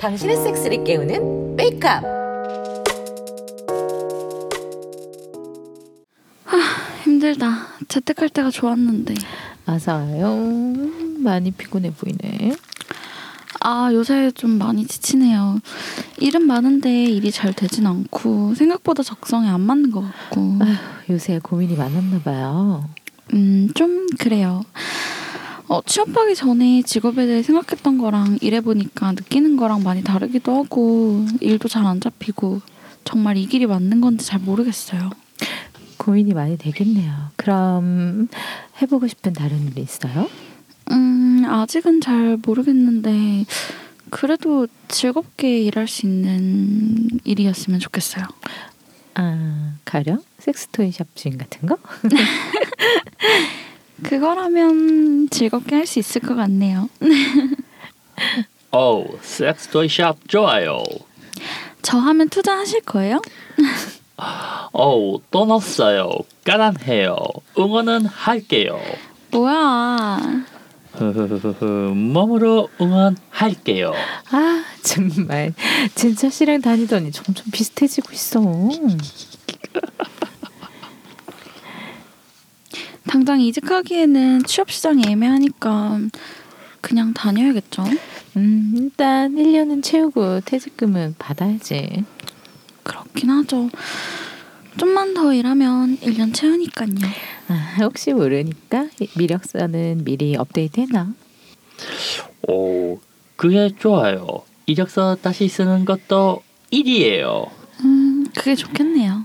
당신의 섹스를 깨우는 메이크업. 힘들다. 재택할 때가 좋았는데. 어서요. 많이 피곤해 보이네. 아, 요새 좀 많이 지치네요. 일은 많은데 일이 잘 되진 않고 생각보다 적성에 안 맞는 것 같고. 아휴, 요새 고민이 많았나 봐요. 음, 좀 그래요. 어, 취업하기 전에 직업에 대해 생각했던 거랑 일해보니까 느끼는 거랑 많이 다르기도 하고 일도 잘 안 잡히고 정말 이 길이 맞는 건지 잘 모르겠어요. 고민이 많이 되겠네요. 그럼 해보고 싶은 다른 일 있어요? 음, 아직은 잘 모르겠는데 그래도 즐겁게 일할 수 있는 일이었으면 좋겠어요. 아, 가령 섹스토이 샵 주인 같은 거? 그거라면 즐겁게 할 수 있을 것 같네요. 오, 섹스토이 샵 좋아요. 저 하면 투자하실 거예요? 오, 돈 없어요. 가난해요. 응원은 할게요. 뭐야. 몸으로 응원할게요. 아, 정말 진짜 씨랑 다니더니 점점 비슷해지고 있어. 당장 이직하기에는 취업 시장이 애매하니까 그냥 다녀야겠죠. 음, 일단 1년은 채우고 퇴직금은 받아야지. 그렇긴 하죠. 좀만 더 일하면 1년 채우니까요. 아, 혹시 모르니까 미력서는 미리 업데이트 해놔. 오, 그게 좋아요. 이력서 다시 쓰는 것도 일이에요. 음, 그게 좋겠네요.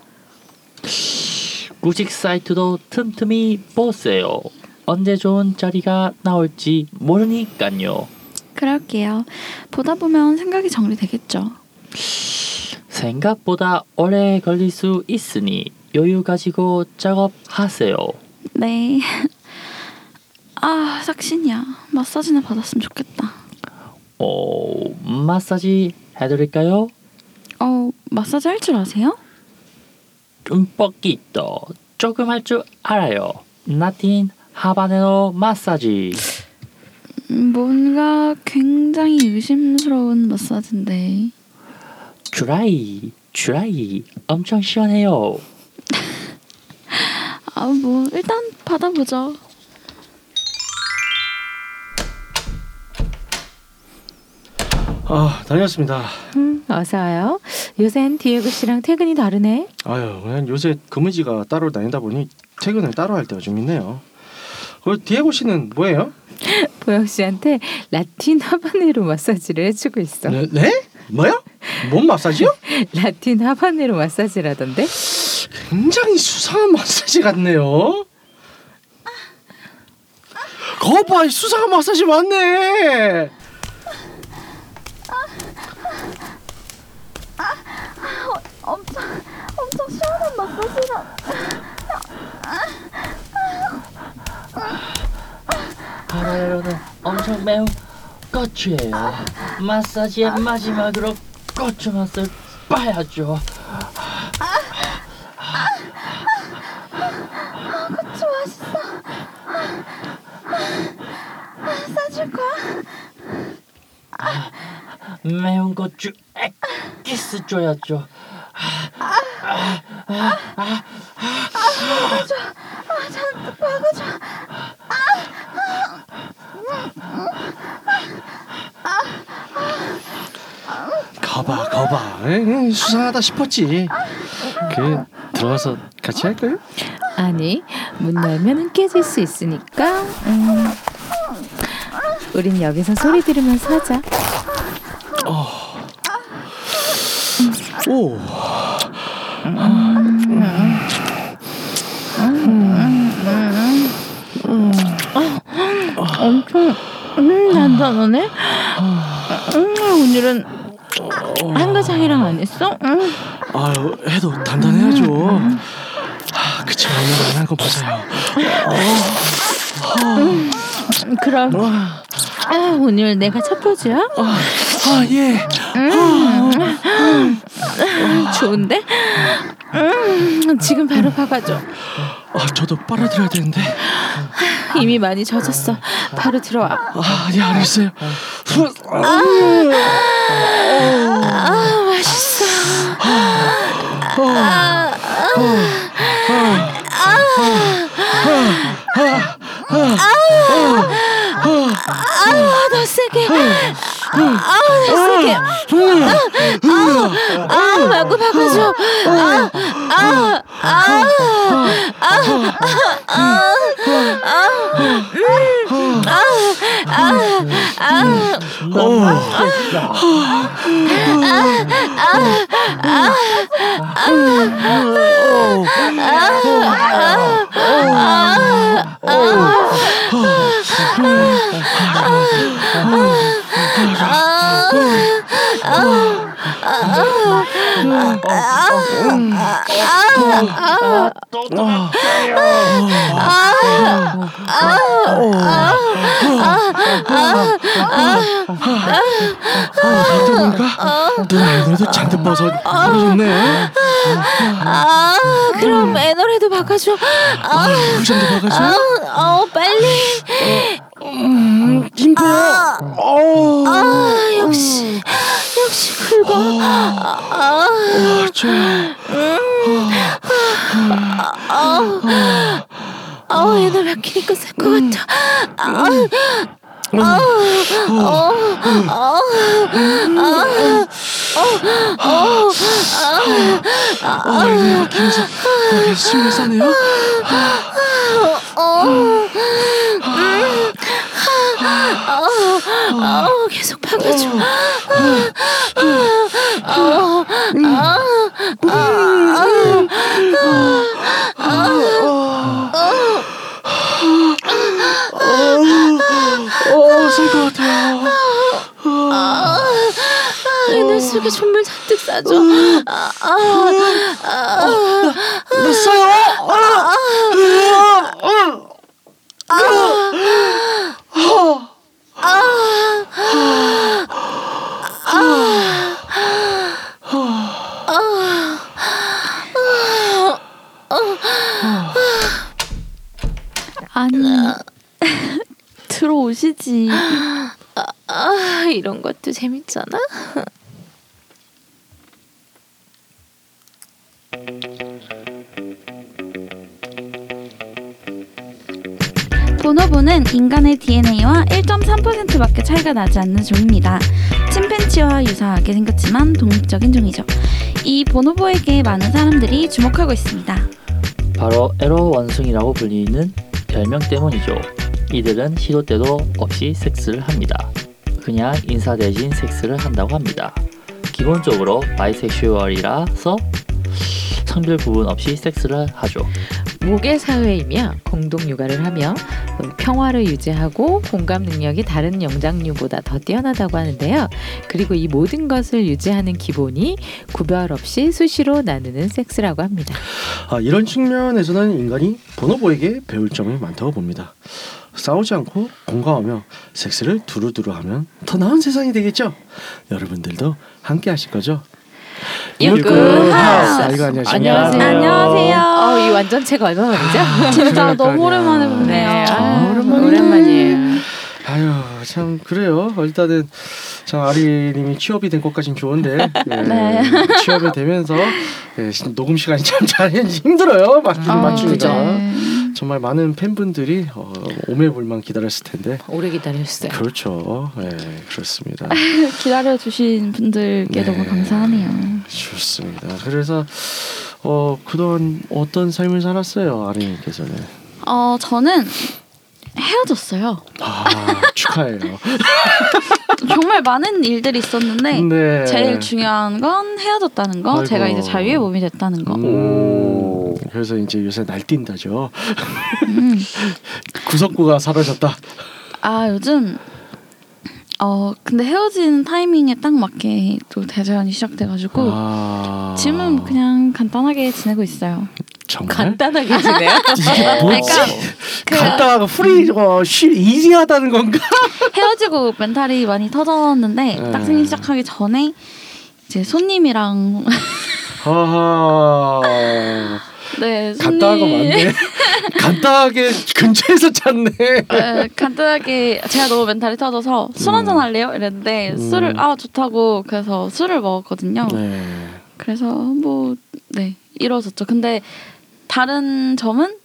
구직 사이트도 틈틈이 보세요. 언제 좋은 자리가 나올지 모르니까요. 그럴게요. 보다 보면 생각이 정리되겠죠. 생각보다 오래 걸릴 수 있으니 여유 가지고 작업하세요. 네. 아, 삭신이야. 마사지나 받았으면 좋겠다. 어, 마사지 해드릴까요? 어, 마사지 할 줄 아세요? 좀 뻑기도 조금 할 줄 알아요. 나틴 하바네로 마사지. 음, 뭔가 굉장히 의심스러운 마사지인데. 드라이, 드라이. 엄청 시원해요. 아, 뭐 일단 받아보죠. 아 다녔습니다. 음, 어서 와요. 요샌 디에고 씨랑 퇴근이 다르네. 아유 그냥 요새 근무지가 따로 다니다 보니 퇴근을 따로 할 때가 좀 있네요. 그 디에고 씨는 뭐예요? 보영 씨한테 라틴 하바네로 마사지를 해주고 있어. 네? 네? 뭐요? 몸 마사지요? 라틴 하바네로 마사지라던데? 굉장히 수상한 마사지 같네요. 거봐 이 수상한 마사지 맞네. 엄청 엄청 시원한 마사지라. 하바네로는 엄청 매운 고추예요. 마사지의 마지막으로 고추 맛을 봐야죠. 고추 맛있어. 싸줄 거야? 매운 고추 엑기스 줘야죠. 잔뜩 박아줘. 거봐 거봐 에이, 수상하다 싶었지. 그 들어가서 같이 할까요? 아니 문 열면은 깨질 수 있으니까 음, 우린 여기서 소리 들으면서 하자. 오. 엄청 음, 단단하네. 음, 오늘은 한가장이랑 안 했어? 음. 아유 해도 단단해야죠. 아, 그치만 오늘 안한 거 보세요. 그럼 아, 오늘 내가 첫 포즈야? 아 예. 좋은데? 음, 지금 바로 박아줘. 아 저도 빨아들여야 되는데. 이미 많이 젖었어. 바로 들어와. 아, 예 알겠어요. 아 맛있어. 아 더 세게. 아 더 세게. 아 마구 바꿔줘. 그 아. 아. 아, 어. 어. 아 역시 역시 굵어. 아, 아, 좋아. 아 애노래 키니까 셀것 같아. 아, 아, 어, 어, 아, 이거 막히면서 계속 숨을 싸네요. 어, 계속 박아줘. 어, 쓸것 같아요. 애들 속에 선물 잔뜩 싸줘. 아, 아, 아 니 들어오시지. 아, 이런 것도 재밌잖아. 보노보는 인간의 DNA와 1.3%밖에 차이가 나지 않는 종입니다. 침팬지와 유사하게 생겼지만 독립적인 종이죠. 이 보노보에게 많은 사람들이 주목하고 있습니다. 바로 에러 원숭이라고 불리는 별명 때문이죠. 이들은 시도 때도 없이 섹스를 합니다. 그냥 인사 대신 섹스를 한다고 합니다. 기본적으로 바이섹슈얼이라서 성별 구분 없이 섹스를 하죠. 모계 사회이며 공동 육아를 하며 평화를 유지하고 공감 능력이 다른 영장류보다 더 뛰어나다고 하는데요. 그리고 이 모든 것을 유지하는 기본이 구별 없이 수시로 나누는 섹스라고 합니다. 아, 이런 측면에서는 인간이 보노보에게 배울 점이 많다고 봅니다. 싸우지 않고 공감하며 섹스를 두루두루 하면 더 나은 세상이 되겠죠. 여러분들도 함께 하실 거죠? 육구 하우스. 아이고 안녕하십니까. 안녕하세요. 안녕하세요. 어, 이 완전체가 얼마 만이죠? 진짜 너무. 오랜만에 보네요. 네, 아, 오랜만이네. 오랜만이에요. 아유 참 그래요. 일단은 참 아리님이 취업이 된 것까진 좋은데 예, 네. 취업이 되면서 예, 시- 녹음 시간이 참 잘 힘들어요. 맞추, 아, 맞추기가 네. 정말 많은 팬분들이 어, 오매불만 기다렸을 텐데 오래 기다렸어요. 그렇죠. 예 그렇습니다. 기다려 주신 분들께 네. 너무 감사하네요. 좋습니다. 그래서 어 그동안 어떤 삶을 살았어요 아리님께서는? 어 저는 헤어졌어요. 아 축하해요. 정말 많은 일들이 있었는데 네. 제일 중요한 건 헤어졌다는 거, 아이고. 제가 이제 자유의 몸이 됐다는 거. 음, 그래서 이제 요새 날뛴다죠. 음. 구석구가 사라졌다. 아 요즘 어 근데 헤어지는 타이밍에 딱 맞게 또 대자연이 시작돼가지고 아... 지금은 그냥 간단하게 지내고 있어요. 정말 간단하게 지내요. 뭐지? 그- 간단하고 free 어, 쉬 easy하다는 건가? 헤어지고 멘탈이 많이 터졌는데 네. 딱 생기 시작하기 전에 이제 손님이랑 네, 간단한 거 손님- 많네. 간단하게 근처에서 찾네. 네, 간단하게 제가 너무 멘탈이 터져서 술 한잔 할래요? 이랬는데 음. 술을 아 좋다고 그래서 술을 먹었거든요. 네. 그래서 뭐 네 이루어졌죠. 근데 다른 점은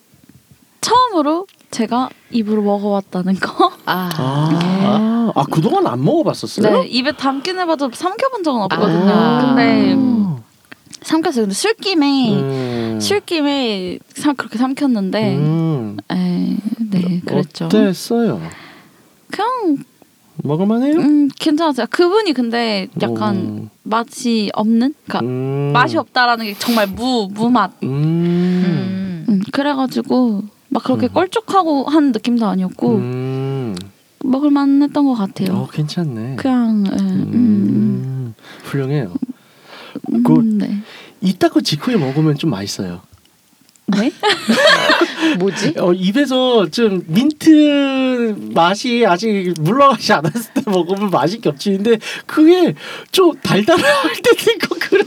처음으로 제가 입으로 먹어봤다는 거. 아, 아, 아 그동안 안 먹어봤었어요? 네 입에 담긴 해봐도 삼켜본 적은 없거든요. 아. 근데 음. 삼켰어요. 근데 술김에 음. 술김에 삼 그렇게 삼켰는데, 음. 에, 네 그랬죠. 어땠어요? 그냥 먹을만해요? 음 괜찮았어요. 그분이 근데 약간 음. 맛이 없는, 그러니까 음. 맛이 없다라는 게 정말 무 무맛. 음. 음. 음, 그래가지고 막 그렇게 음. 껄쭉하고 한 느낌도 아니었고 음. 먹을만했던 것 같아요. 어 괜찮네. 그냥 예, 음, 음. 훌륭해요. 음, 그- 네. 이따 직후에 먹으면 좀 맛있어요. 네? 뭐지? 어, 입에서 좀 민트 맛이 아직 물러가지 않았을 때 먹으면 맛이 겹치는데 그게 좀 달달할 때도 있고 그래.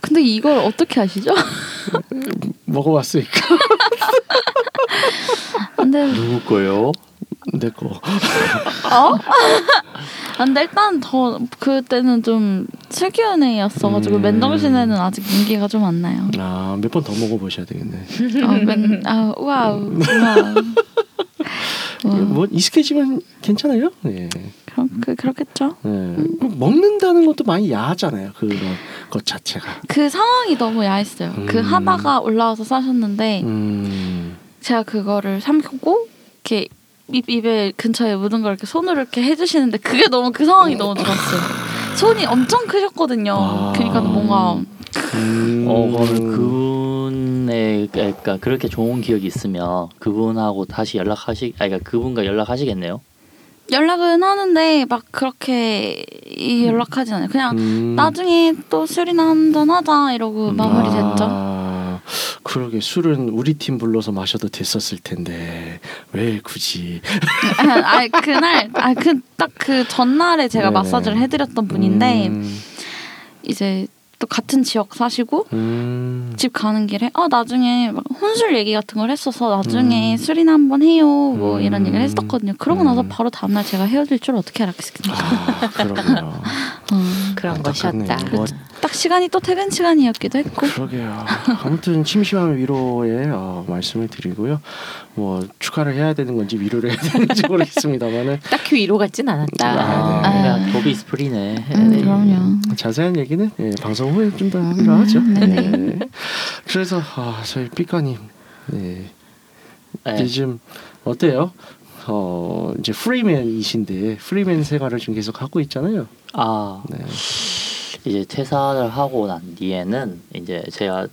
근데 이걸 어떻게 아시죠? 먹어봤으니까. 근데 누구 거요? 내 거. 어? 근데 일단 더 그때는 좀 술기운에였어가지고 음. 맨정신에는 아직 용기가 좀 안 나요. 아, 몇 번 더 먹어보셔야 되겠네. 아, 맨, 아 wow wow. 와, 뭐 익숙해지면 괜찮아요. 예. 그럼 그 그렇겠죠. 예. 그 먹는다는 것도 많이 야하잖아요. 그런 것 자체가. 그 상황이 너무 야했어요. 그 음. 하다가 올라와서 싸셨는데 음. 제가 그거를 삼켰고 이렇게 입 입에 근처에 묻은 걸 이렇게 손으로 이렇게 해주시는데 그게 너무 그 상황이 너무 좋았어요. 손이 엄청 크셨거든요. 아. 그러니까 뭔가 음. 어, 그러면 그분의 그러니까 그렇게 좋은 기억이 있으면 그분하고 다시 연락하시, 아, 그러니까 그분과 연락하시겠네요. 연락은 하는데 막 그렇게 이 연락하진 않아요. 그냥 음. 나중에 또 술이나 한잔 하자 이러고 음. 마무리됐죠. 아, 그러게 술은 우리 팀 불러서 마셔도 됐었을 텐데 왜 굳이? 아 그날 아 그 딱 그 전날에 제가 네네. 마사지를 해드렸던 분인데 음, 이제 또 같은 지역 사시고 음. 집 가는 길에 아 나중에 막 혼술 얘기 같은 걸 했어서 나중에 음. 술이나 한번 해요 뭐 음. 이런 얘기를 했었거든요. 그러고 나서 음. 바로 다음날 제가 헤어질 줄 어떻게 알았겠습니까? 아. 어, 그런. 것이었다. 뭐, 딱 시간이 또 퇴근 시간이었기도 했고 그러게요. 아무튼 심심한 위로의 어, 말씀을 드리고요. 뭐 추가를 해야 되는 건지 위로를 해야 되는지 모르겠습니다만은 딱히 위로 같진 않았다. 아, 네. 그냥 도비 스프리네. 음, 네. 그럼요. 자세한 얘기는 예, 방송 후에 좀 더 하기로 하죠. 네네. 네. 그래서 아, 저희 삐까님 네. 네. 요즘 어때요? 어 이제 프리맨이신데 프리맨 생활을 좀 계속 하고 있잖아요. 아 네. 이제 퇴사를 하고 난 뒤에는 이제 제가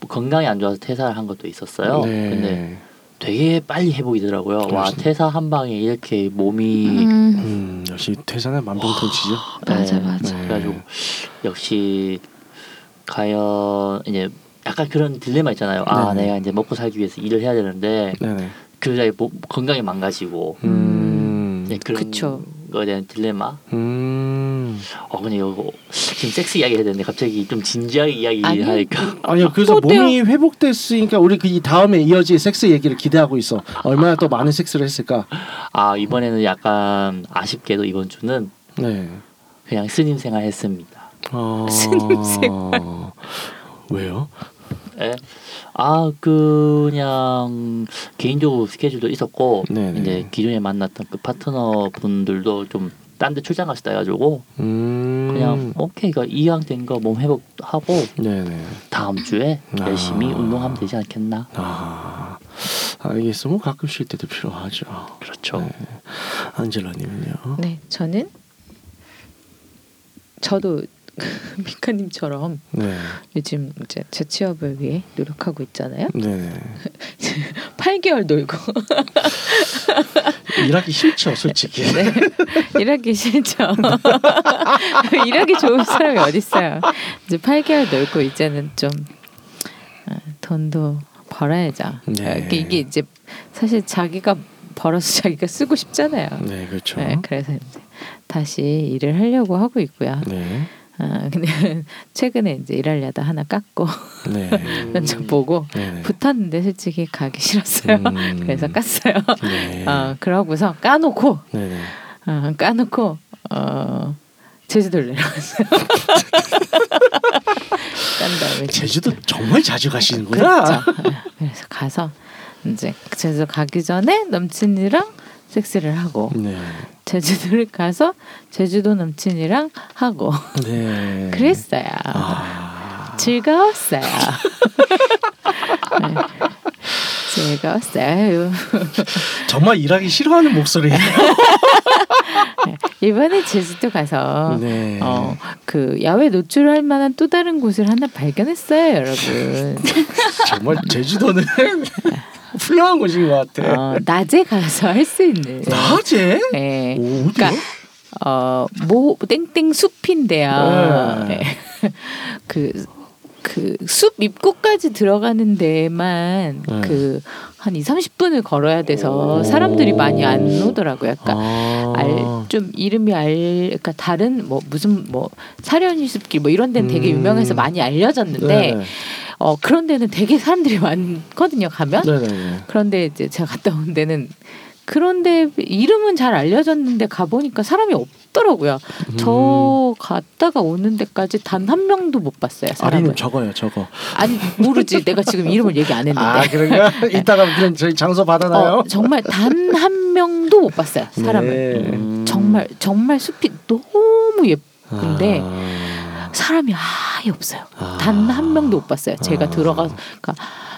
뭐 건강이 안 좋아서 퇴사를 한 것도 있었어요. 네. 근데 되게 빨리 회복이더라고요. 와. 퇴사 한 방에 이렇게 몸이 음, 음, 역시 퇴사는 만병통치죠. 맞아 네. 맞아. 네. 그래가지고 역시 과연 이제 약간 그런 딜레마 있잖아요. 아 네네. 내가 이제 먹고 살기 위해서 일을 해야 되는데 네네. 뭐, 건강이 망가지고 음. 네, 그런 그쵸. 거에 대한 딜레마. 음. 어 근데 이거 지금 섹스 이야기 해야 되는데 갑자기 좀 진지하게 이야기 아니. 하니까 아니요. 그래서? 몸이 회복됐으니까 우리 그이 다음에 이어질 섹스 얘기를 기대하고 있어. 얼마나 더 많은 섹스를 했을까? 아 이번에는 약간 아쉽게도 이번 주는 네. 그냥 스님 생활 했습니다. 어... 스님 왜요? 예. 아 그냥 개인적으로 스케줄도 있었고 네네. 이제 기존에 만났던 그 파트너 분들도 좀 딴 데 출장 가시다 해가지고 음. 그냥 오케이 그 이왕된 거 몸 회복하고 네네. 다음 주에 아. 열심히 운동하면 되지 않겠나 아 알겠어. 뭐 가끔 쉴 때도 필요하죠. 그렇죠 네. 안젤라님은요? 네, 저는 저도 미카님처럼 네. 요즘 이제 재취업을 위해 노력하고 있잖아요. 네네. 8개월 놀고 일하기 싫죠, 솔직히. 네. 일하기 싫죠. 일하기 좋은 사람이 어딨어요. 이제 8개월 놀고 이제는 좀 아, 돈도 벌어야죠. 네. 이게, 이게 이제 사실 자기가 벌어서 자기가 쓰고 싶잖아요. 네, 그렇죠. 네, 그래서 이제 다시 일을 하려고 하고 있고요. 네. 아, 근데 최근에 이제 일하려다 하나 깠고 네. 면접 보고 네네. 붙었는데 솔직히 가기 싫었어요. 음. 그래서 깠어요. 네. 어, 그러고서 까놓고 네네. 어, 까놓고 어, 제주도를 내려갔어요. 깐 다음에 제주도 정말 자주 가시는구나. 그렇죠. 네, 그래서 가서 이제 제주도 가기 전에 남친이랑 섹스를 하고 네. 제주도를 가서 제주도 남친이랑 하고 네. 그랬어요. 아. 즐거웠어요. 네. 즐거웠어요. 정말 일하기 싫어하는 목소리예요. 이번에 제주도 가서 네. 어, 그 야외 노출할 만한 또 다른 곳을 하나 발견했어요, 여러분. 정말 제주도는 훌륭한 곳인 것 같아. 어, 낮에 가서 할 수 있는. 낮에? 네. 오? 그러니까 어, 뭐 땡땡 숲인데요. 네. 네. 그그 숲 입구까지 들어가는 데만 네. 그한 2, 30분을 걸어야 돼서 오. 사람들이 많이 안 오더라고요. 약간 아. 알좀 이름이 알 그러니까 다른 뭐 무슨 뭐 사려니 숲길 뭐 이런 데는 되게 음. 유명해서 많이 알려졌는데 네. 어 그런 데는 되게 사람들이 많거든요. 가면 네네네. 그런데 이제 제가 갔다 온 데는 그런데 이름은 잘 알려졌는데 가 보니까 사람이 없더라고요. 음. 저 갔다가 오는 데까지 단 한 명도 못 봤어요. 사람을. 아리는 적어요, 적어. 아니 모르지. 내가 지금 이름을 얘기 안 했는데. 아, 그런가? 이따가 그럼 저희 장소 받아놔요. 어, 정말 단 한 명도 못 봤어요. 사람을. 네. 음, 정말 정말 숲이 너무 예쁜데 아. 사람이 아예 없어요. 아. 단한 명도 못 봤어요. 제가 아. 들어가서 그러니까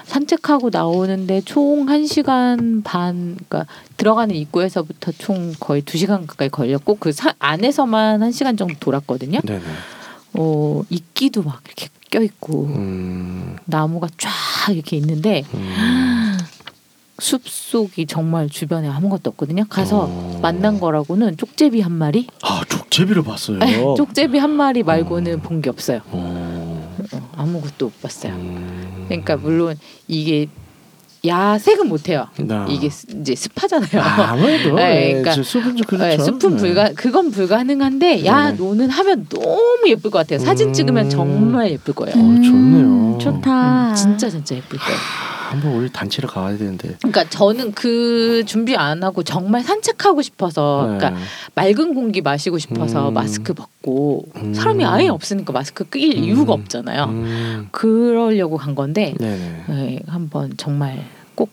산책하고 나오는데 총 1시간 반 그러니까 들어가는 입구에서부터 총 거의 2시간 가까이 걸렸고 그 사, 안에서만 1시간 정도 돌았거든요. 네네. 어, 이끼도 막 이렇게 껴 있고 음. 나무가 쫙 이렇게 있는데 음. 숲속이 정말 주변에 아무것도 없거든요. 가서 어. 만난 거라고는 쪽제비 한 마리, 아, 족제비를 봤어요. 네, 쪽제비 한 마리 말고는 본게 없어요. 어. 어, 아무것도 못 봤어요. 음. 그러니까 물론 이게 야색은 못해요. 나. 이게 스- 이제 습하잖아요. 아, 아무래도 네, 예, 그러니까, 좀 그렇죠. 네, 숲은 불가 그건 불가능한데 야 네네. 노는 하면 너무 예쁠 것 같아요. 사진 음. 찍으면 정말 예쁠 거예요. 어, 좋네요. 음, 좋다. 음, 진짜 진짜 예쁠 거예요. 한번 우리 단체를 가야 되는데. 그러니까 저는 그 준비 안 하고 정말 산책하고 싶어서, 그러니까 네. 맑은 공기 마시고 싶어서 음. 마스크 벗고 음. 사람이 아예 없으니까 마스크 낄 음. 이유가 없잖아요. 음. 그러려고 간 건데 네네. 네, 한번 정말 꼭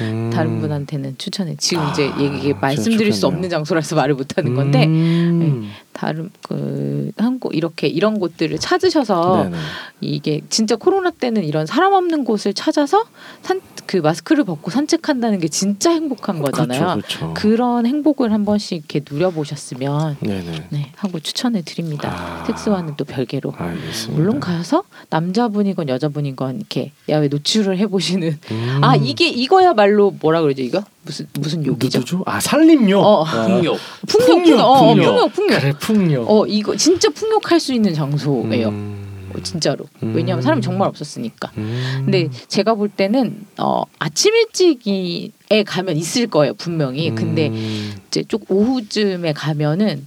음. 다른 분한테는 추천해. 지금 이제 아, 얘기 진짜 말씀드릴 수 좋겠네요. 없는 장소라서 말을 못 하는 건데 음. 다른 그 한국 이렇게 이런 곳들을 찾으셔서 네네. 이게 진짜 코로나 때는 이런 사람 없는 곳을 찾아서 산 그 마스크를 벗고 산책한다는 게 진짜 행복한 거잖아요. 그렇죠, 그렇죠. 그런 행복을 한 번씩 이렇게 누려보셨으면 네네. 네 하고 추천해 드립니다. 아. 섹스와는 또 별개로. 알겠습니다. 물론 가서 남자분이건 여자분이건 이렇게 야외 노출을 해보시는 음. 아 이게 이거야말로 뭐라 그러죠 이거 무슨 무슨 욕이죠? 누구죠? 아 살림욕. 어. 아, 풍욕. 풍욕 풍욕 어, 어, 풍욕. 풍욕 풍욕 그래 풍욕. 어 이거 진짜 풍욕할 수 있는 장소예요 음. 어, 진짜로 음. 왜냐하면 사람이 정말 없었으니까 음. 근데 제가 볼 때는 어 아침 일찍에 가면 있을 거예요 분명히 근데 음. 이제 쭉 오후쯤에 가면은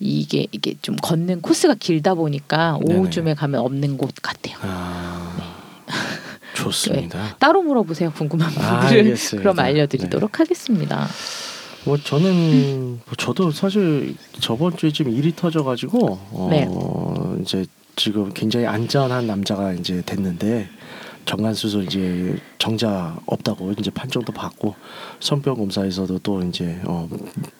이게 이게 좀 걷는 코스가 길다 보니까. 오후쯤에 가면 없는 곳 같아요. 아. 좋습니다. 따로 물어보세요 궁금한 아, 분들은 알겠습니다. 그럼 알려드리도록 하겠습니다. 뭐 저는 뭐 저도 사실 저번 주에 좀 일이 터져가지고 어 네. 이제 지금 굉장히 안전한 남자가 이제 됐는데 정관 수술 이제 정자 없다고 이제 판정도 받고 성병 검사에서도 또 이제 어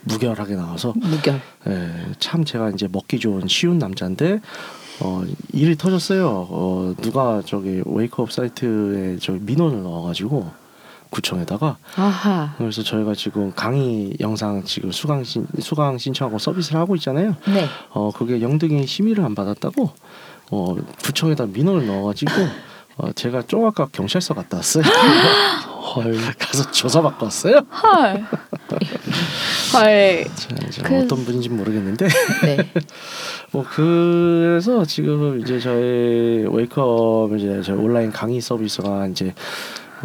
무결하게 나와서 무결. 예, 참 제가 이제 먹기 좋은 쉬운 남자인데 어 일이 터졌어요. 어 누가 저기 웨이크업 사이트에 저 민원을 넣어가지고 구청에다가 아하. 그래서 저희가 지금 강의 영상 지금 수강 신 수강 신청하고 서비스를 하고 있잖아요. 네. 어 그게 영등이 심의를 안 받았다고 어 구청에다 민원을 넣어가지고 어 제가 종합과 경찰서 갔다 왔어요. 헐 가서 조사 받고 왔어요. 헐. 헐. 자, 그- 어떤 분인지 모르겠는데 네. 뭐 그래서 지금 이제 저희 웨이크업 이제 저희 온라인 강의 서비스가 이제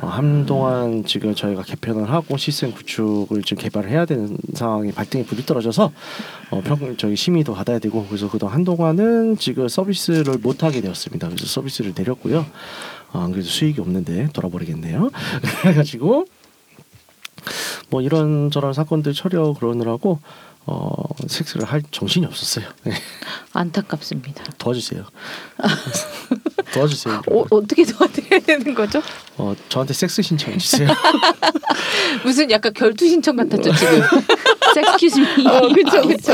어, 한동안 지금 저희가 개편을 하고 시스템 구축을 지금 개발을 해야 되는 상황이 발등에 불이 떨어져서 어, 평 저희 심의도 받아야 되고 그래서 그동안 한동안은 지금 서비스를 못 하게 되었습니다. 그래서 서비스를 내렸고요. 어, 안 그래도 수익이 없는데 돌아버리겠네요. 그래가지고 뭐 이런 저런 사건들 처리하고 그러느라고 어, 섹스를 할 정신이 없었어요. 네, 안타깝습니다. 도와주세요. 도와주세요. 어, 어떻게 도와드려야 되는 거죠? 어, 저한테 섹스 신청해 주세요. 무슨 약간 결투 신청 같았죠 지금. 섹스큐즈 미. 어, 그쵸.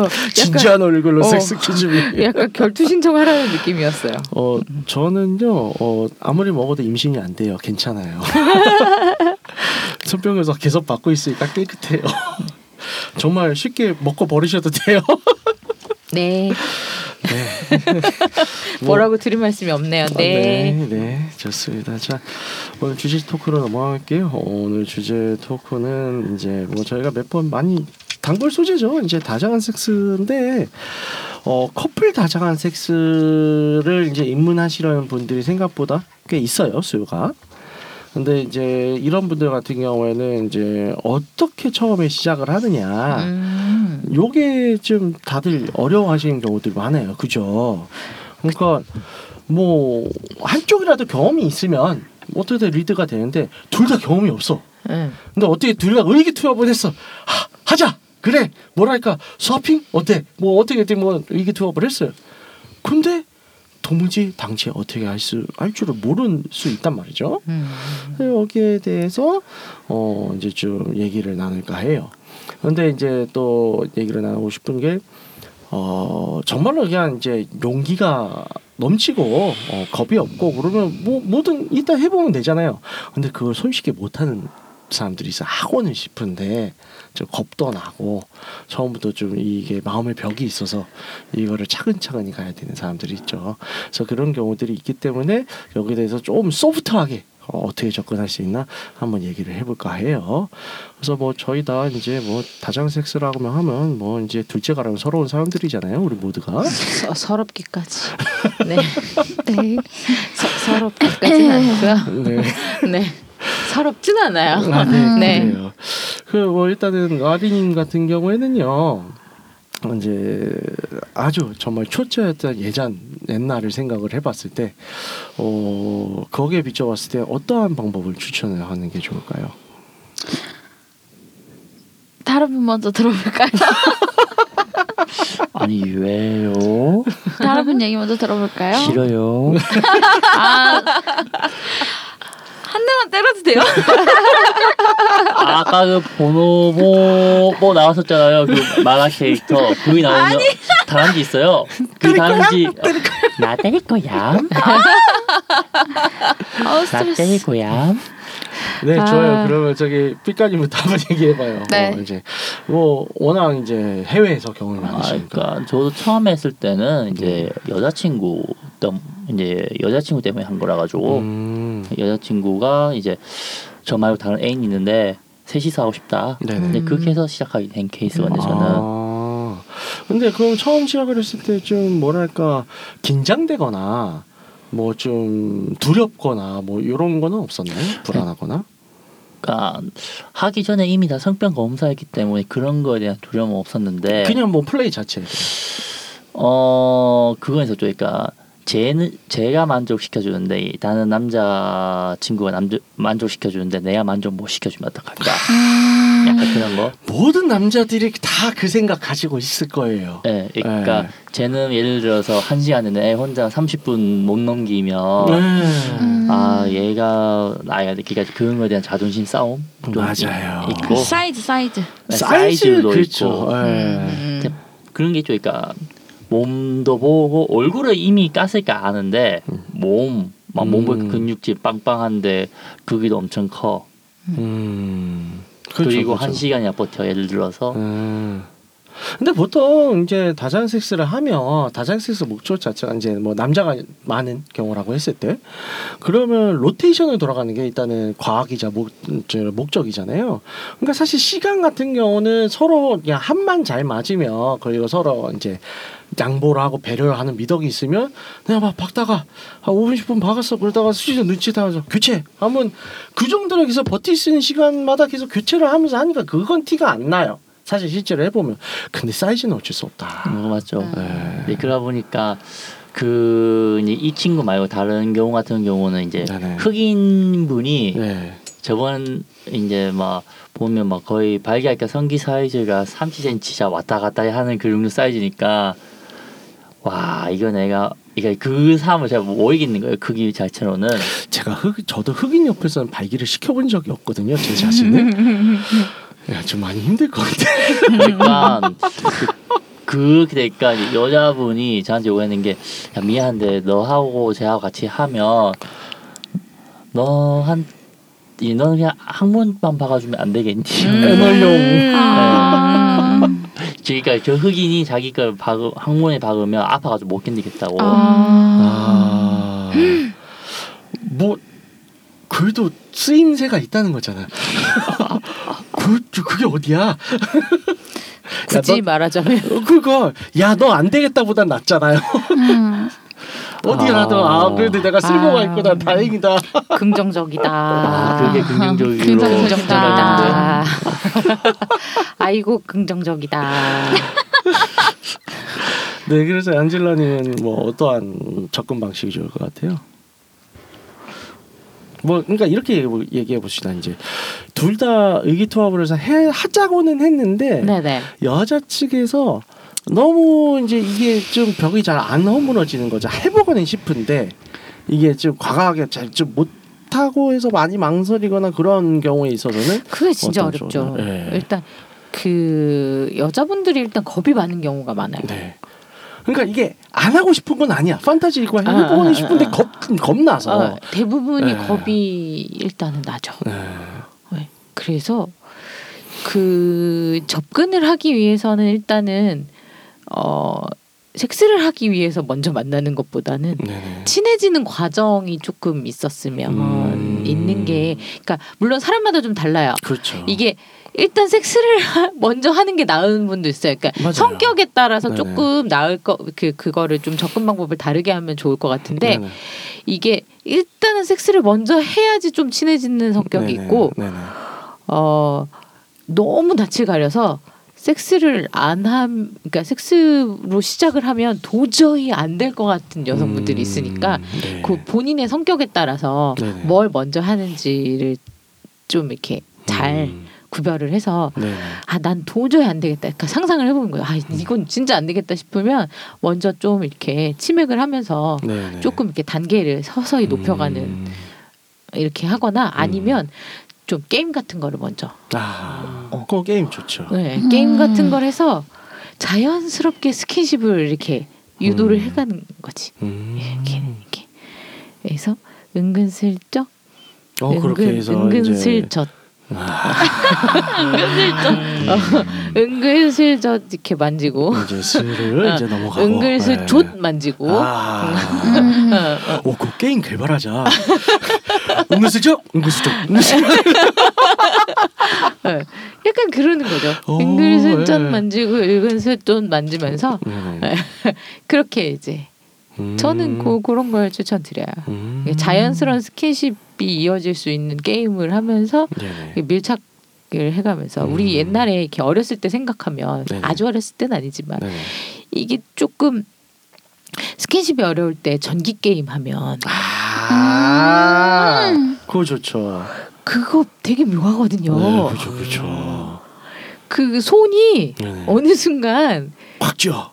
어, 진지한 얼굴로 어. 섹스 퀴즈미. 약간 결투 신청하라는 느낌이었어요. 어 저는요 어 아무리 먹어도 임신이 안 돼요. 괜찮아요. 손병에서 계속 받고 있으니까 깨끗해요. 정말 쉽게 먹고 버리셔도 돼요. 네. 뭐, 뭐라고 드릴 말씀이 없네요. 네. 네, 네, 좋습니다. 자, 오늘 주제 토크로 넘어갈게요. 어, 오늘 주제 토크는 이제 뭐 저희가 몇 번 많이 단골 소재죠. 이제 다정한 섹스인데 어, 커플 다정한 섹스를 이제 입문하시려는 분들이 생각보다 꽤 있어요 수요가. 근데 이제 이런 분들 같은 경우에는 이제 어떻게 처음에 시작을 하느냐. 음. 요게 좀 다들 어려워하시는 경우들이 많아요. 그죠? 그러니까 뭐 한쪽이라도 경험이 있으면 어떻게 리드가 되는데 둘 다 경험이 없어. 네. 근데 어떻게 둘 다 의기투합을 했어. 하, 하자. 그래. 뭐랄까 서핑 어때? 뭐 어떻게 뭐 의기투합을 했어요. 근데 도무지 당시에 어떻게 할 수 할 줄을 모르는 수 있단 말이죠. 음. 여기에 대해서 어 이제 좀 얘기를 나눌까 해요. 근데 이제 또 얘기를 나누고 싶은 게 어, 정말로 그냥 이제 용기가 넘치고 어, 겁이 없고 그러면 뭐 뭐든 일단 해보면 되잖아요. 근데 그걸 손쉽게 못하는 사람들이 있어 하고는 싶은데 좀 겁도 나고 처음부터 좀 이게 마음의 벽이 있어서 이거를 차근차근히 가야 되는 사람들이 있죠. 그래서 그런 경우들이 있기 때문에 여기에 대해서 좀 소프트하게 어, 어떻게 접근할 수 있나 한번 얘기를 해볼까 해요. 그래서 뭐 저희 다 이제 뭐 다장 섹스라고 하면 뭐 이제 둘째가라면 서러운 사람들이잖아요. 우리 모두가. 서, 서럽기까지. 네. 네. 서, 서럽기까지는 아니고요. 네. 네. 서럽진 않아요. 아, 네. 네. 그래요. 그뭐 일단은 아리님 같은 경우에는요. 이제 아주 정말 초짜였던 예전 옛날을 생각을 해봤을 때, 어 거기에 비춰봤을 때 어떠한 방법을 추천을 하는 게 좋을까요? 다른 분 먼저 들어볼까요? 아니 왜요? 다른 분 얘기 먼저 들어볼까요? 싫어요. 아, 한 대만 때려도 돼요? 아까 그 번호보 뭐 나왔었잖아요. 그 만화 캐릭터 그게 나오면 다람쥐 있어요. 그 다람쥐 나 때릴 거야. 아우 나. 때릴 거야. 네, 아. 좋아요. 그러면 저기 삐까님부터 한번 얘기해봐요. 네. 어, 이제 뭐 워낙 이제 해외에서 경험이 아, 많으시니까. 그러니까 저도 처음 했을 때는 이제 여자친구 때 이제 여자친구 때문에 한 거라 가지고 음, 여자친구가 이제 저 말고 다른 애인 있는데 셋이서 하고 싶다. 네네. 근데 그렇게 해서 시작하게 된 케이스거든요. 저는 아, 근데 그럼 처음 시작을 했을 때 좀 뭐랄까 긴장되거나 뭐 좀 두렵거나 뭐 이런 거는 없었나요? 불안하거나? 그러니까 하기 전에 이미 다 성병 검사했기 때문에 그런 거에 대한 두려움은 없었는데 그냥 뭐 플레이 자체. 어 그건 있었죠. 그러니까 쟤는 제가 만족시켜 주는데 다른 남자 친구가 남자 만족시켜 주는데 내가 만족 못 시켜 주면 어떡할까? 음, 그런 거. 모든 남자들이 다 그 생각 가지고 있을 거예요. 예, 그러니까 네. 쟤는 예를 들어서 한 시간 내내 혼자 30분 못 넘기면 네. 음. 아 얘가 나이가 늦기까지 그런 거에 대한 자존심 싸움 좀 맞아요. 있고 사이즈 사이즈. 네, 사이즈 사이즈도 그렇죠. 있고 예. 음. 그런 게 있죠. 그러니까 몸도 보고 얼굴을 이미 깠을까 아는데 몸, 막몸 음. 근육질 빵빵한데 크기도 엄청 커. 음. 그리 그렇죠, 고 그렇죠. 한 시간이나 버텨. 예를 들어서 음. 근데 보통 이제 다자 섹스를 하면 다자 섹스 목적 자체가 이제 뭐 남자가 많은 경우라고 했을 때 그러면 로테이션을 돌아가는 게 일단은 과학이자 목, 저, 목적이잖아요. 그러니까 사실 시간 같은 경우는 서로 그냥 한만 잘 맞으면 그리고 서로 이제 양보를 하고 배려를 하는 미덕이 있으면 그냥 막 박다가 한 5분 10분 박았어 그러다가 수시로 눈치 다가서 교체 하면 그 정도로 계속 버틸 수 있는 시간마다 계속 교체를 하면서 하니까 그건 티가 안 나요. 사실 실제로 해보면 근데 사이즈는 어쩔 수 없다. 어, 맞죠. 네. 네, 그러다 보니까 그 이제 이 친구 말고 다른 경우 같은 경우는 이제 네네. 흑인 분이 네. 저번 이제 막 보면 막 거의 발기할까 성기 사이즈가 30cm 왔다 갔다 하는 그 정도 사이즈니까 와 이거 내가 이게 그 사람을 제가 못 이기는 거예요 크기 자체로는 제가 흑 저도 흑인 옆에서는 발기를 시켜본 적이 없거든요. 제 자신을. 야, 좀 많이 힘들 것 같아. 그러니까 그, 되니까 이제 여자분이 저한테 요구하는 게 야, 미안한데 너하고 제하고 같이 하면 너한 너는 그냥 항문만 박아주면 안 되겠니? 애널용. 아. 그러니까 저 흑인이 자기 걸 박으, 항문에 박으면 아파가지고 못 견디겠다고. 아. 아. 뭐 그래도 쓰임새가 있다는 거잖아. 그 그게 어디야? 굳이 야, 말하자면 너, 그거 야 너 안 되겠다보단 낫잖아요. 음. 어디라도 아, 아. 그래도 내가 쓸모가 아. 있구나 다행이다. 긍정적이다. 아, 그게 긍정적으로 긍정적이다. 아이고 긍정적이다. 네 그래서 안젤라님은 뭐 어떠한 접근 방식이 좋을 것 같아요? 뭐 그러니까 이렇게 얘기해 봅시다 이제 둘 다 의기투합을 해서 해 하자고는 했는데 네네. 여자 측에서 너무 이제 이게 좀 벽이 잘 안 허물어지는 거죠. 해보고는 싶은데 이게 좀 과감하게 잘좀 못 하고 해서 많이 망설이거나 그런 경우에 있어서는 그게 진짜 어렵죠. 네. 일단 그 여자분들이 일단 겁이 많은 경우가 많아요. 네. 그러니까 이게 안 하고 싶은 건 아니야. 판타지 읽고 아, 해보고는 아, 싶은데 아, 아. 겁 겁나서. 어, 대부분이 네. 겁이 일단은 나죠. 네. 네. 그래서 그 접근을 하기 위해서는 일단은 어 섹스를 하기 위해서 먼저 만나는 것보다는 네네. 친해지는 과정이 조금 있었으면 음. 있는 게 그러니까 물론 사람마다 좀 달라요. 그렇죠. 이게 일단 섹스를 하- 먼저 하는 게 나은 분도 있어요. 그러니까 맞아요. 성격에 따라서 네네. 조금 나을 거 그 그거를 좀 접근 방법을 다르게 하면 좋을 것 같은데 네네. 이게 일단은 섹스를 먼저 해야지 좀 친해지는 성격이. 있고. 어 너무 낯을 가려서 섹스를 안 함, 그러니까 섹스로 시작을 하면 도저히 안 될 것 같은 여성분들이 음, 있으니까 네. 그 본인의 성격에 따라서 네네. 뭘 먼저 하는지를 좀 이렇게 잘 음, 구별을 해서. 아 난 도저히 안 되겠다. 그러니까 상상을 해보는 거예요. 아 이건 진짜 안 되겠다 싶으면 먼저 좀 이렇게 치맥을 하면서 네네. 조금 이렇게 단계를 서서히 높여가는 음. 이렇게 하거나 아니면 좀 게임 같은 거를 먼저 아, 어, 그거 게임 좋죠. 네, 음. 게임 같은 걸 해서 자연스럽게 스킨십을 이렇게 유도를 음. 해가는 거지. 음. 이렇게 이렇게 그래서 은근슬쩍 어 그렇게 은근 해서 은근슬쩍 이제 어, 은근슬쩍 이렇게 만지고 이제 슬을 어, 이제 넘어가고 은근슬쩍 만지고 아, 음. 오, 그 게임 개발하자. 은근슬쩍, 은근슬쩍, 은근슬쩍. 네, 약간 그러는 거죠. 오, 은근슬쩍 예. 만지고 은근슬쩍 만지면서 네. 그렇게 이제 음. 저는 그 그런 걸 추천드려요. 음. 자연스러운 스킨십이 이어질 수 있는 게임을 하면서 네네. 밀착 을 해가면서 음. 우리 옛날에 이렇게 어렸을 때 생각하면 네네. 아주 어렸을 때는 아니지만 네네. 이게 조금 스킨십이 어려울 때 전기 게임 하면 아, 음. 그거 좋죠. 그거 되게 묘하거든요. 네, 그렇죠, 그렇죠. 그 손이 네네. 어느 순간 확 쥐어.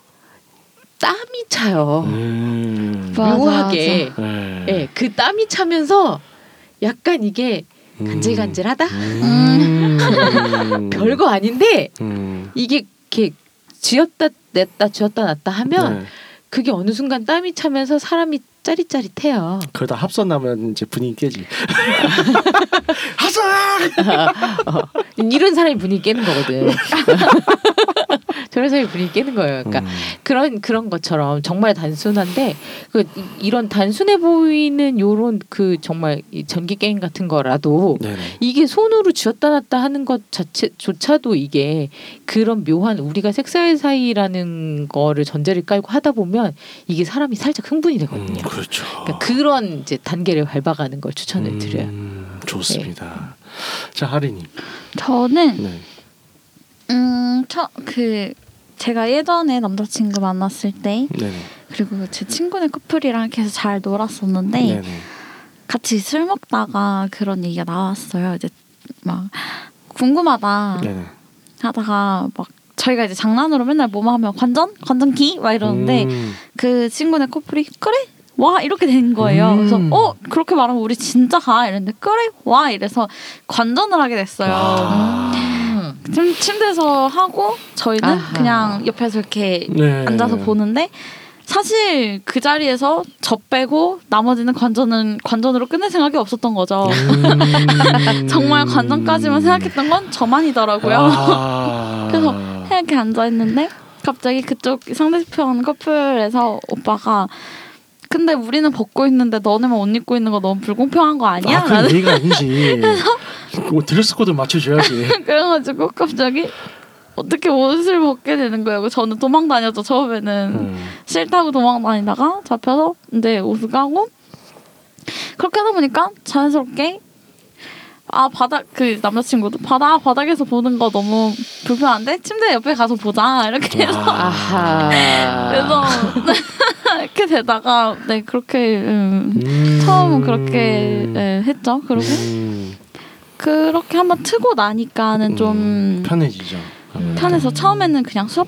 땀이 차요. 음. 맞아, 묘하게. 네. 예, 그 땀이 차면서 약간 이게 간질간질하다. 음. 별거 아닌데 음. 이게 이렇게 쥐었다 냈다 쥐었다 놨다 하면 네. 그게 어느 순간 땀이 차면서 사람이 짜릿짜릿해요. 그러다 합선 나면 이제 분위기 깨지. 합선. 어, 이런 사람이 분위기 깨는 거거든. 저런 사이 분위기 깨는 거예요. 그러니까 음. 그런 그런 것처럼 정말 단순한데 그 이- 이런 단순해 보이는 요런 그 정말 이 전기 게임 같은 거라도 네네. 이게 손으로 쥐었다 놨다 하는 것 자체조차도 이게 그런 묘한 우리가 섹스의 사이라는 거를 전제를 깔고 하다 보면 이게 사람이 살짝 흥분이 음, 되거든요. 그렇죠. 그러니까 그런 이제 단계를 밟아가는 걸 추천을 드려요. 음, 좋습니다. 자 하리님. 저는 네. 음, 저, 그 제가 예전에 남자친구 만났을 때 네네. 그리고 제 친구네 커플이랑 계속 잘 놀았었는데 네네. 같이 술 먹다가 그런 얘기가 나왔어요. 이제 막 궁금하다 네네. 하다가 막 저희가 이제 장난으로 맨날 뭐만 하면 관전 관전기 막 이러는데 음, 그 친구네 커플이 그래 와 이렇게 된 거예요. 음. 그래서 어 그렇게 말하면 우리 진짜 가 이랬는데 그래 와 이래서 관전을 하게 됐어요. 와. 음. 침, 침대에서 하고 저희는 아하. 그냥 옆에서 이렇게 네. 앉아서 보는데 사실 그 자리에서 저 빼고 나머지는 관전은 관전으로 끝낼 생각이 없었던 거죠. 음. 정말 관전까지만 생각했던 건 저만이더라고요. 아. 그래서 이렇게 앉아 있는데 갑자기 그쪽 상대편 커플에서 오빠가 근데 우리는 벗고 있는데 너네만 옷 입고 있는 거 너무 불공평한 거 아니야? 아, 그건 예의가 아니지. 뭐 드레스 코드 맞춰줘야지. 그래가지고 갑자기 어떻게 옷을 벗게 되는 거예요. 저는 도망 다녔죠 처음에는 음. 싫다고 도망 다니다가 잡혀서 이제 옷을 까고 그렇게 하다 보니까 자연스럽게 아 바닥 그 남자친구도 바닥 바닥에서 보는 거 너무 불편한데 침대 옆에 가서 보자 이렇게 해서 아. 아하. 그래서 이렇게 되다가 네 그렇게 음, 음. 처음은 그렇게 네, 했죠. 그리고 음. 그렇게 한번 트고 나니까는 좀 음, 편해지죠. 음. 편해서 처음에는 그냥 수업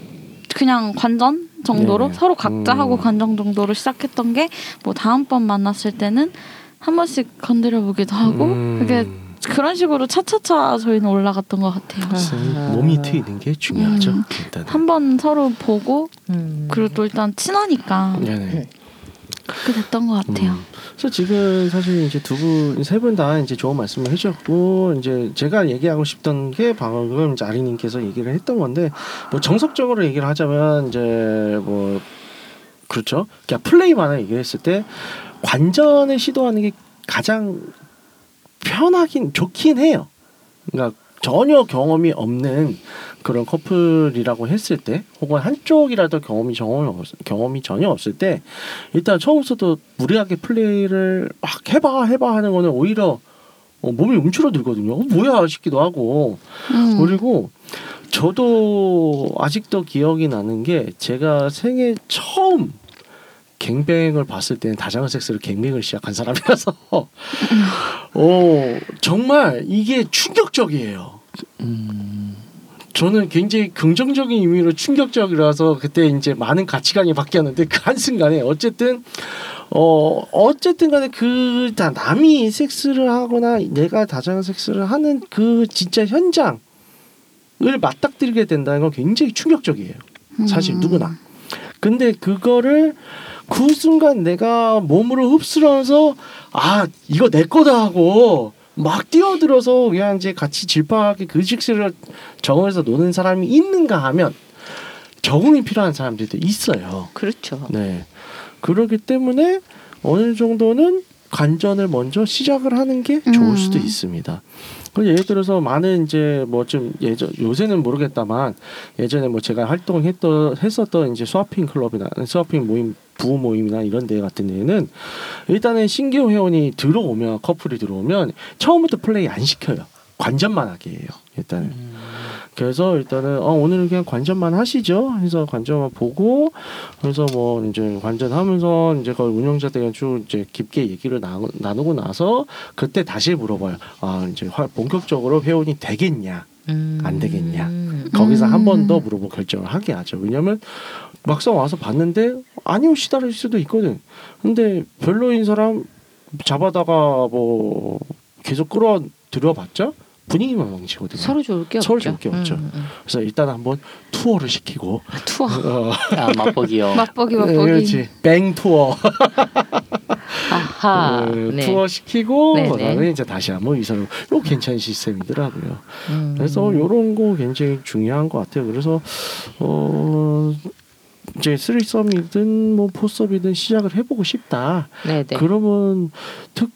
그냥 관전 정도로 네네. 서로 각자 음. 하고 관전 정도로 시작했던 게 뭐 다음번 만났을 때는 한 번씩 건드려 보기도 하고 음. 그게 그런 식으로 차차차 저희는 올라갔던 것 같아요. 그래서 몸이 트이는 게 중요하죠. 음. 일단은. 한번 서로 보고 음. 그리고 또 일단 친하니까 네네. 그렇게 됐던 것 같아요. 음. 그래서 지금 사실 이제 두 분 세 분 다 이제 좋은 말씀을 해주셨고 이제 제가 얘기하고 싶던 게 방금 이제 아리님께서 얘기를 했던 건데 뭐 정석적으로 얘기를 하자면 이제 뭐 그렇죠. 그냥 플레이만을 얘기했을 때 관전을 시도하는 게 가장 편하긴 좋긴 해요. 그러니까 전혀 경험이 없는 그런 커플이라고 했을 때 혹은 한쪽이라도 경험이 경험이, 없, 경험이 전혀 없을 때 일단 처음부터 무리하게 플레이를 막 해봐 해봐 하는 거는 오히려 어, 몸이 움츠러들거든요. 어, 뭐야 싶기도 하고 음. 그리고 저도 아직도 기억이 나는 게 제가 생애 처음 갱뱅을 봤을 때는 다장한 섹스를 갱뱅을 시작한 사람이라서 어 정말 이게 충격적이에요. 저는 굉장히 긍정적인 의미로 충격적이라서 그때 이제 많은 가치관이 바뀌었는데 그 한순간에 어쨌든 어 어쨌든 간에 그 다 남이 섹스를 하거나 내가 다장한 섹스를 하는 그 진짜 현장을 맞닥뜨리게 된다는 건 굉장히 충격적이에요. 사실 음. 누구나. 근데 그거를 그 순간 내가 몸으로 흡수하면서 아 이거 내 거다 하고 막 뛰어들어서 그냥 이제 같이 질파하게 그 식스를 적응해서 노는 사람이 있는가 하면 적응이 필요한 사람들도 있어요. 그렇죠. 네. 그렇기 때문에 어느 정도는 관전을 먼저 시작을 하는 게 좋을 음. 수도 있습니다. 그 예를 들어서 많은 이제 뭐 좀 예전 요새는 모르겠다만 예전에 뭐 제가 활동했던 했었던 이제 스와핑 클럽이나 스와핑 모임 부부 모임이나 이런 데 같은 데는 일단은 신규 회원이 들어오면 커플이 들어오면 처음부터 플레이 안 시켜요. 관전만 하게 해요. 일단은. 그래서 일단은 어 오늘은 그냥 관전만 하시죠. 해서 관전만 보고 그래서 뭐 이제 관전하면서 이제 그 운영자들이랑 쭉 이제 깊게 얘기를 나누, 나누고 나서 그때 다시 물어봐요. 아 이제 화- 본격적으로 회원이 되겠냐? 음. 안 되겠냐. 거기서 한번 더 물어보고 결정을 하게 하죠. 왜냐면 막상 와서 봤는데 아니오 시달릴 수도 있거든. 근데 별로인 사람 잡아다가 뭐 계속 끌어 들여봤자 분위기만 망치거든요. 서로 좋을 게 서로 없죠. 좋을 게 없죠. 음, 음. 그래서 일단 한번 투어를 시키고 투어. 어, 아 맛보기요. 맛보기 네, 맛보기. 그렇지 뱅 투어 아하. 그 네. 투어 시키고 네네. 그다음에 이제 다시 한번 이사를 요 괜찮은 시스템이더라고요. 음. 그래서 요런 거 굉장히 중요한 것 같아요. 그래서 어 이제 쓰리썸이든 뭐 포섭이든 시작을 해보고 싶다. 네네. 그러면 특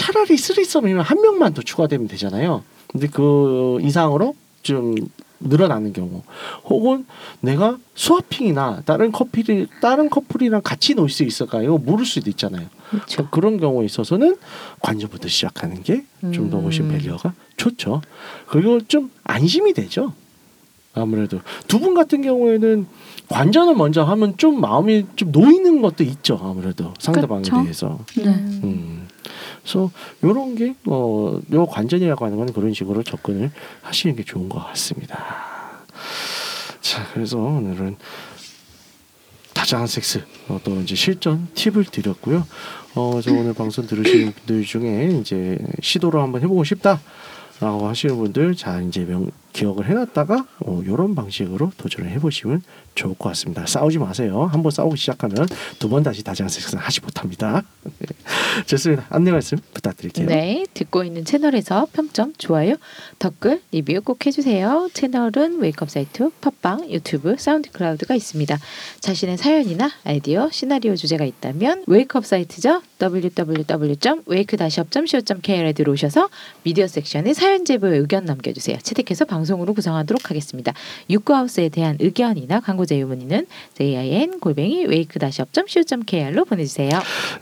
차라리 쓰리썸이면 한 명만 더 추가되면 되잖아요. 근데 그 이상으로 좀 늘어나는 경우, 혹은 내가 스와핑이나 다른 커플이 다른 커플이랑 같이 놀 수 있을까요? 물을 수도 있잖아요. 그렇죠. 그런 경우에 있어서는 관전부터 시작하는 게 좀더 훨씬 음. value가 좋죠. 그리고 좀 안심이 되죠. 아무래도 두 분 같은 경우에는 관전을 먼저 하면 좀 마음이 좀 놓이는 것도 있죠. 아무래도 상대방에 그쵸. 대해서. 네. 음. 그래서 요런 게 어, 요 관전이라고 하는 건 그런 식으로 접근을 하시는 게 좋은 것 같습니다. 자, 그래서 오늘은 다자간 섹스 어, 또 이제 실전 팁을 드렸고요. 어, 저 오늘 방송 들으시는 분들 중에 이제 시도를 한번 해보고 싶다라고 하시는 분들 자 이제 명, 기억을 해놨다가 어, 이런 방식으로 도전을 해보시면 좋을 것 같습니다. 싸우지 마세요. 한번 싸우기 시작하면 두 번 다시 섹스는 하지 못합니다. 네. 좋습니다. 안내 말씀 부탁드릴게요. 네, 듣고 있는 채널에서 평점, 좋아요, 댓글, 리뷰 꼭 해주세요. 채널은 Wake Up 사이트, 팟빵, 유튜브, SoundCloud가 있습니다. 자신의 사연이나 아이디어, 시나리오 주제가 있다면 Wake Up 사이트죠. www.wake-up.co.kr에 들어오셔서 미디어 섹션에 사연 제보에 의견 남겨주세요. 채택해서 방송으로 구성하도록 하겠습니다. 육구하우스에 대한 의견이나 광고 제휴 문의는 jin 골뱅이 wake-up.co.kr로 보내주세요.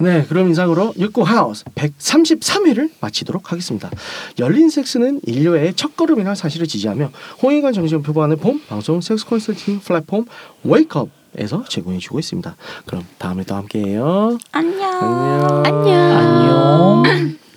네, 그럼 이상으로 육구 하우스 133회를 마치도록 하겠습니다. 열린 섹스는 인류의 첫걸음이라 사실을 지지하며 홍익관 정신을 표방하는 봄 방송 섹스 컨설팅 플랫폼 웨이크업 에서 제공해주고 있습니다. 그럼 다음에 또 함께해요. 안녕. 안녕. 안녕.